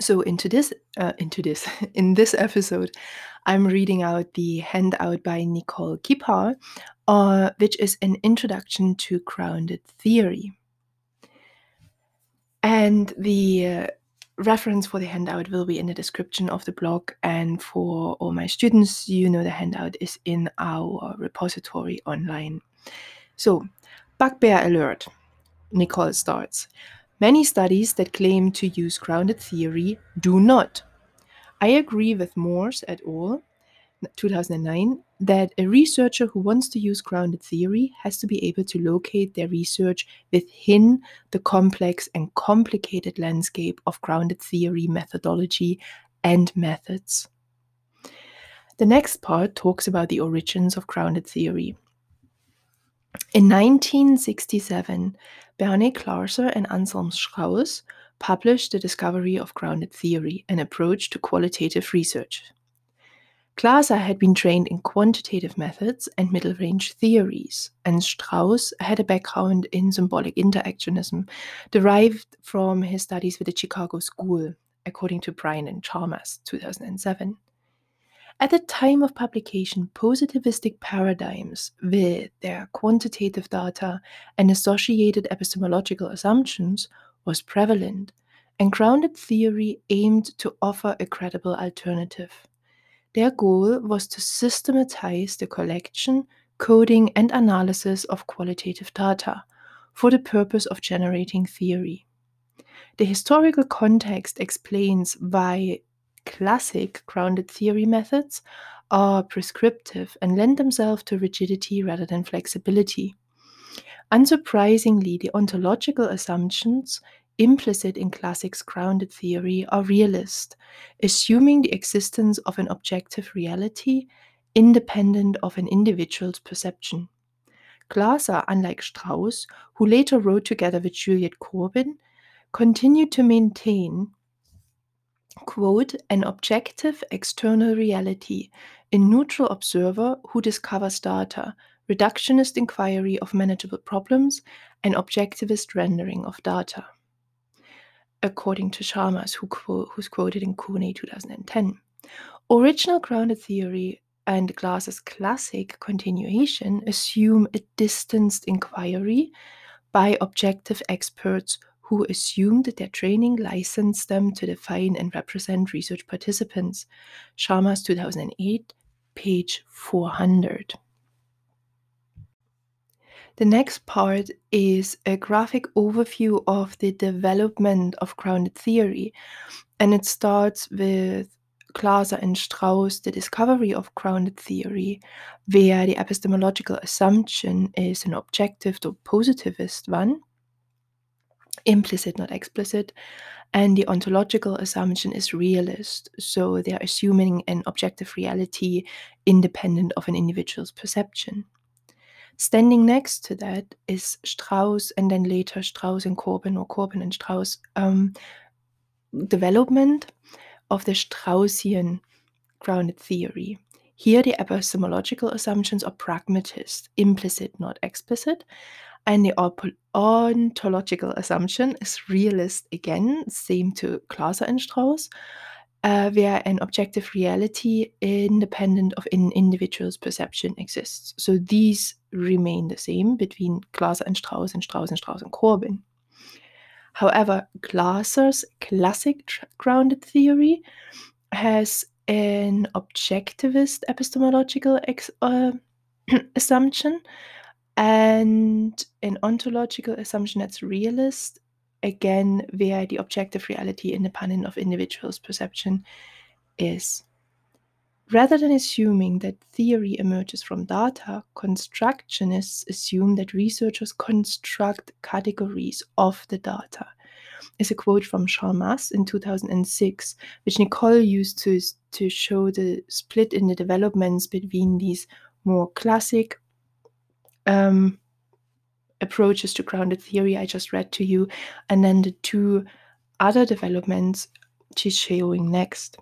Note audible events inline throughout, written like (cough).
So into this, uh, into this, (laughs) in this episode, I'm reading out the handout by Nicole Kipar, uh, which is an introduction to grounded theory. And the uh, reference for the handout will be in the description of the blog. And for all my students, you know the handout is in our repository online. So, bugbear alert. Nicole starts. Many studies that claim to use grounded theory do not. I agree with Morse et al. 2009 that a researcher who wants to use grounded theory has to be able to locate their research within the complex and complicated landscape of grounded theory methodology and methods. The next part talks about the origins of grounded theory. In 1967, Barney Glaser and Anselm Strauss published The Discovery of Grounded Theory, an approach to qualitative research. Glaser had been trained in quantitative methods and middle range theories, and Strauss had a background in symbolic interactionism derived from his studies with the Chicago School, according to Bryant and Charmaz, 2007. At the time of publication, positivistic paradigms with their quantitative data and associated epistemological assumptions was prevalent, and grounded theory aimed to offer a credible alternative. Their goal was to systematize the collection, coding, and analysis of qualitative data for the purpose of generating theory. The historical context explains why classic grounded theory methods are prescriptive and lend themselves to rigidity rather than flexibility. Unsurprisingly, the ontological assumptions implicit in classics grounded theory are realist, assuming the existence of an objective reality independent of an individual's perception. Glaser, unlike Strauss, who later wrote together with Juliet Corbin, continued to maintain quote, an objective external reality, a neutral observer who discovers data, reductionist inquiry of manageable problems, and objectivist rendering of data. According to Charmaz, who quote, who's quoted in Kone 2010. Original grounded theory and Glaser's classic continuation assume a distanced inquiry by objective experts who assumed their training licensed them to define and represent research participants. Charmaz 2008, page 400. The next part is a graphic overview of the development of grounded theory, and it starts with Glaser and Strauss, the discovery of grounded theory, where the epistemological assumption is an objective or positivist one, implicit, not explicit. And the ontological assumption is realist. So they're assuming an objective reality independent of an individual's perception. Standing next to that is Strauss, and then later Strauss and Corbin, or Corbin and Strauss, um, development of the Straussian grounded theory. Here, the epistemological assumptions are pragmatist, implicit, not explicit, and the ontological assumption is realist again, same to Glaser and Strauss, uh, where an objective reality independent of an individual's perception exists. So these remain the same between Glaser and Strauss and Strauss and Strauss and Corbin. However, Glaser's classic grounded theory has an objectivist epistemological uh, (clears throat) assumption and an ontological assumption that's realist, again, where the objective reality independent of individuals' perception is. Rather than assuming that theory emerges from data, constructionists assume that researchers construct categories of the data. Is a quote from Charmaz in 2006, which Nicole used to, to show the split in the developments between these more classic um, approaches to grounded theory I just read to you, and then the two other developments she's showing next.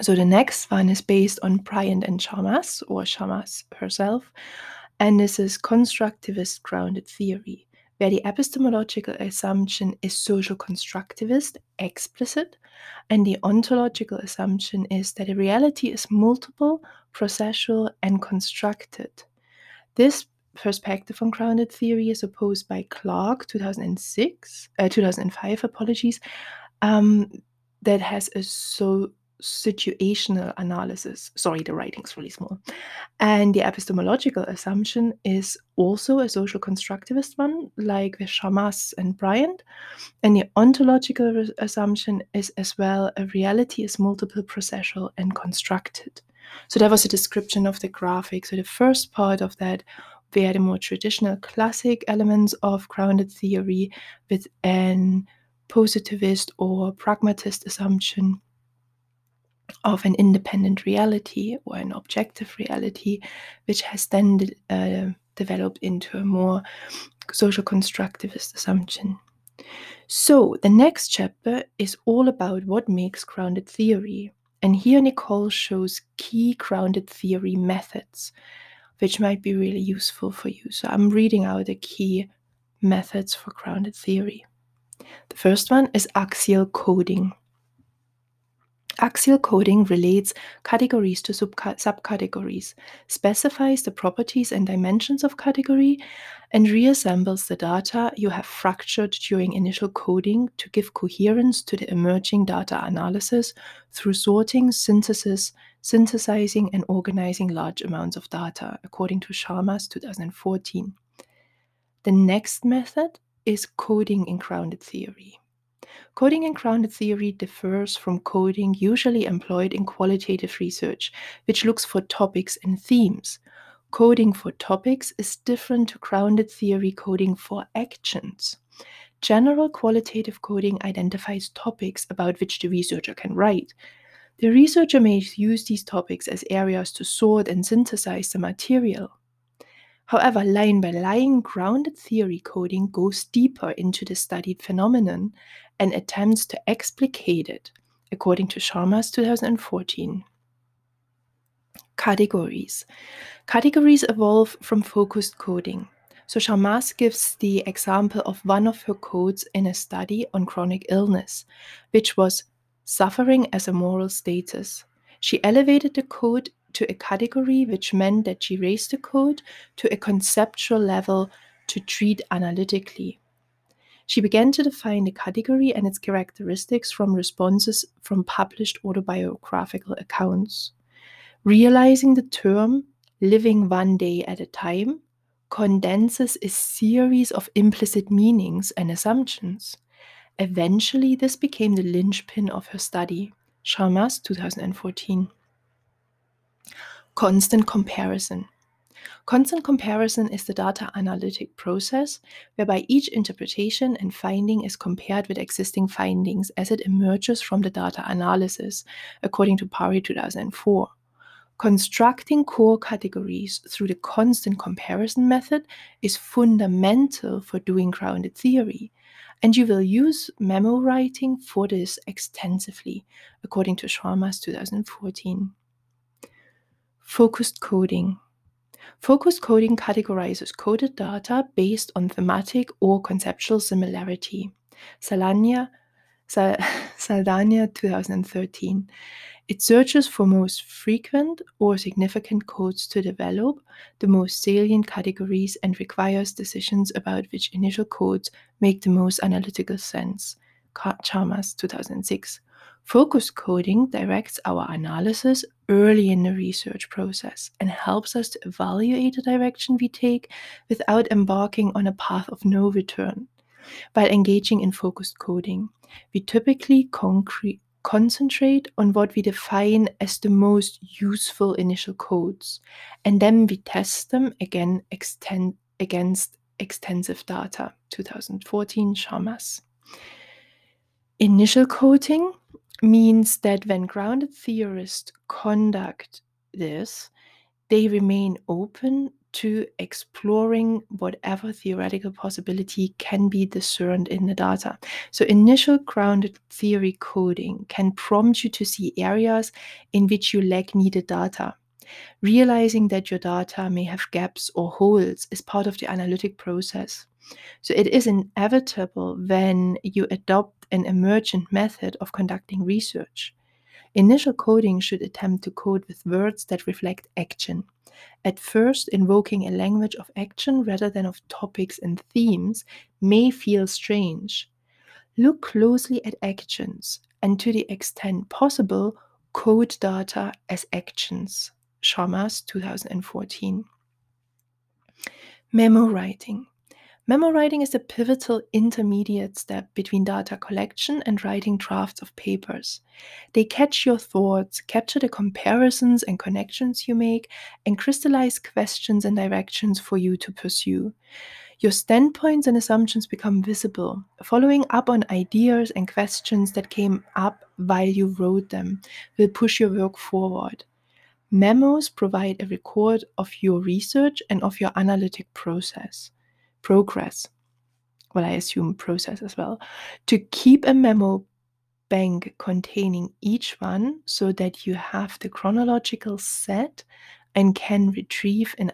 So the next one is based on Bryant and Charmaz, or Charmaz herself, and this is constructivist grounded theory, where the epistemological assumption is social constructivist, explicit, and the ontological assumption is that a reality is multiple, processual, and constructed. This perspective on grounded theory is opposed by Clarke 2006 uh, 2005 apologies um, that has a so situational analysis. Sorry the writing's really small. And the epistemological assumption is also a social constructivist one like with Charmaz and Bryant. And the ontological assumption is as well a reality is multiple processual and constructed so that was a description of the graphic so the first part of that were the more traditional classic elements of grounded theory with an positivist or pragmatist assumption of an independent reality or an objective reality, which has then uh, developed into a more social constructivist assumption. So, the next chapter is all about what makes grounded theory. And here Nicole shows key grounded theory methods which might be really useful for you. So I'm reading out the key methods for grounded theory. The first one is axial coding. Axial coding relates categories to subcategories, specifies the properties and dimensions of category, and reassembles the data you have fractured during initial coding to give coherence to the emerging data analysis through sorting, synthesis, synthesizing, and organizing large amounts of data, according to Charmaz 2014. The next method is coding in grounded theory. Coding in grounded theory differs from coding usually employed in qualitative research, which looks for topics and themes. Coding for topics is different to grounded theory coding for actions. General qualitative coding identifies topics about which the researcher can write. The researcher may use these topics as areas to sort and synthesize the material. However, line by line grounded theory coding goes deeper into the studied phenomenon and attempts to explicate it, according to Charmaz 2014. Categories. Categories evolve from focused coding. So Charmaz gives the example of one of her codes in a study on chronic illness, which was suffering as a moral status. She elevated the code to a category, which meant that she raised the code to a conceptual level to treat analytically. She began to define the category and its characteristics from responses from published autobiographical accounts. Realizing the term living one day at a time condenses a series of implicit meanings and assumptions. Eventually, this became the linchpin of her study, Charmaz 2014. Constant comparison. Constant comparison is the data analytic process whereby each interpretation and finding is compared with existing findings as it emerges from the data analysis, according to Parry 2004. Constructing core categories through the constant comparison method is fundamental for doing grounded theory, and you will use memo writing for this extensively, according to Charmaz 2014. Focused coding. Focused coding categorizes coded data based on thematic or conceptual similarity. Salania, Saldana (laughs) 2013. It searches for most frequent or significant codes to develop the most salient categories and requires decisions about which initial codes make the most analytical sense. Charmaz 2006. Focus coding directs our analysis early in the research process and helps us to evaluate the direction we take without embarking on a path of no return. While engaging in focused coding, we typically concrete concentrate on what we define as the most useful initial codes, and then we test them again extend, against extensive data. 2014 Charmaz. Initial coding means that when grounded theorists conduct this, they remain open to exploring whatever theoretical possibility can be discerned in the data. So, initial grounded theory coding can prompt you to see areas in which you lack needed data. Realizing that your data may have gaps or holes is part of the analytic process. So it is inevitable when you adopt an emergent method of conducting research. Initial coding should attempt to code with words that reflect action. At first, invoking a language of action rather than of topics and themes may feel strange. Look closely at actions and, to the extent possible, code data as actions. Charmaz, 2014. Memo writing. Memo writing is a pivotal intermediate step between data collection and writing drafts of papers. They catch your thoughts, capture the comparisons and connections you make, and crystallize questions and directions for you to pursue. Your standpoints and assumptions become visible, following up on ideas and questions that came up while you wrote them will push your work forward. Memos provide a record of your research and of your analytic process progress. Well, I assume process as well. To keep a memo bank containing each one so that you have the chronological set and can retrieve an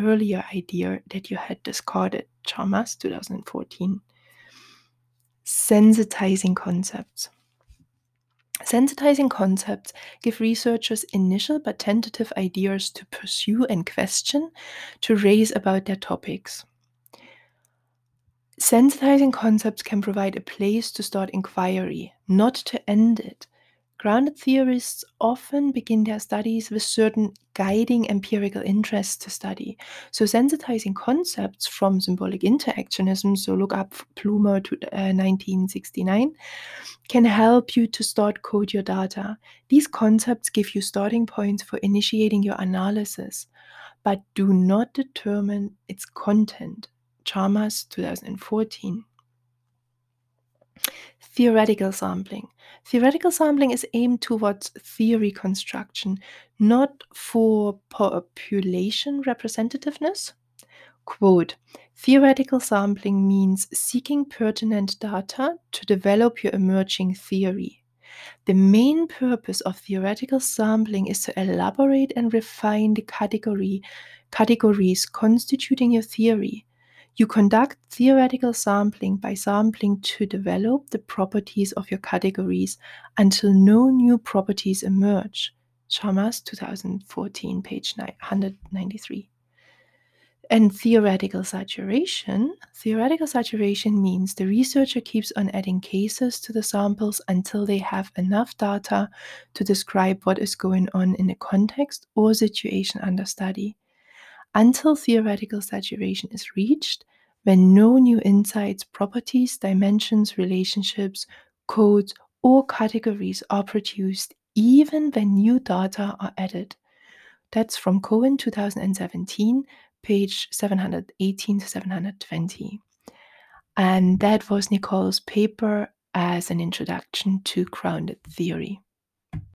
earlier idea that you had discarded. Charmaz, 2014. Sensitizing concepts. Sensitizing concepts give researchers initial but tentative ideas to pursue and question, to raise about their topics. Sensitizing concepts can provide a place to start inquiry, not to end it. Grounded theorists often begin their studies with certain guiding empirical interests to study. So, sensitizing concepts from symbolic interactionism, so look up Blumer to uh, 1969, can help you to start code your data. These concepts give you starting points for initiating your analysis, but do not determine its content. Charmaz 2014. Theoretical sampling. Theoretical sampling is aimed towards theory construction, not for population representativeness. Quote Theoretical sampling means seeking pertinent data to develop your emerging theory. The main purpose of theoretical sampling is to elaborate and refine the category, categories constituting your theory. You conduct theoretical sampling by sampling to develop the properties of your categories until no new properties emerge. Charmaz, 2014, page 193. And theoretical saturation. Theoretical saturation means the researcher keeps on adding cases to the samples until they have enough data to describe what is going on in the context or situation under study until theoretical saturation is reached, when no new insights, properties, dimensions, relationships, codes, or categories are produced, even when new data are added. That's from Cohen 2017, page 718 to 720. And that was Nicole's paper as an introduction to grounded theory.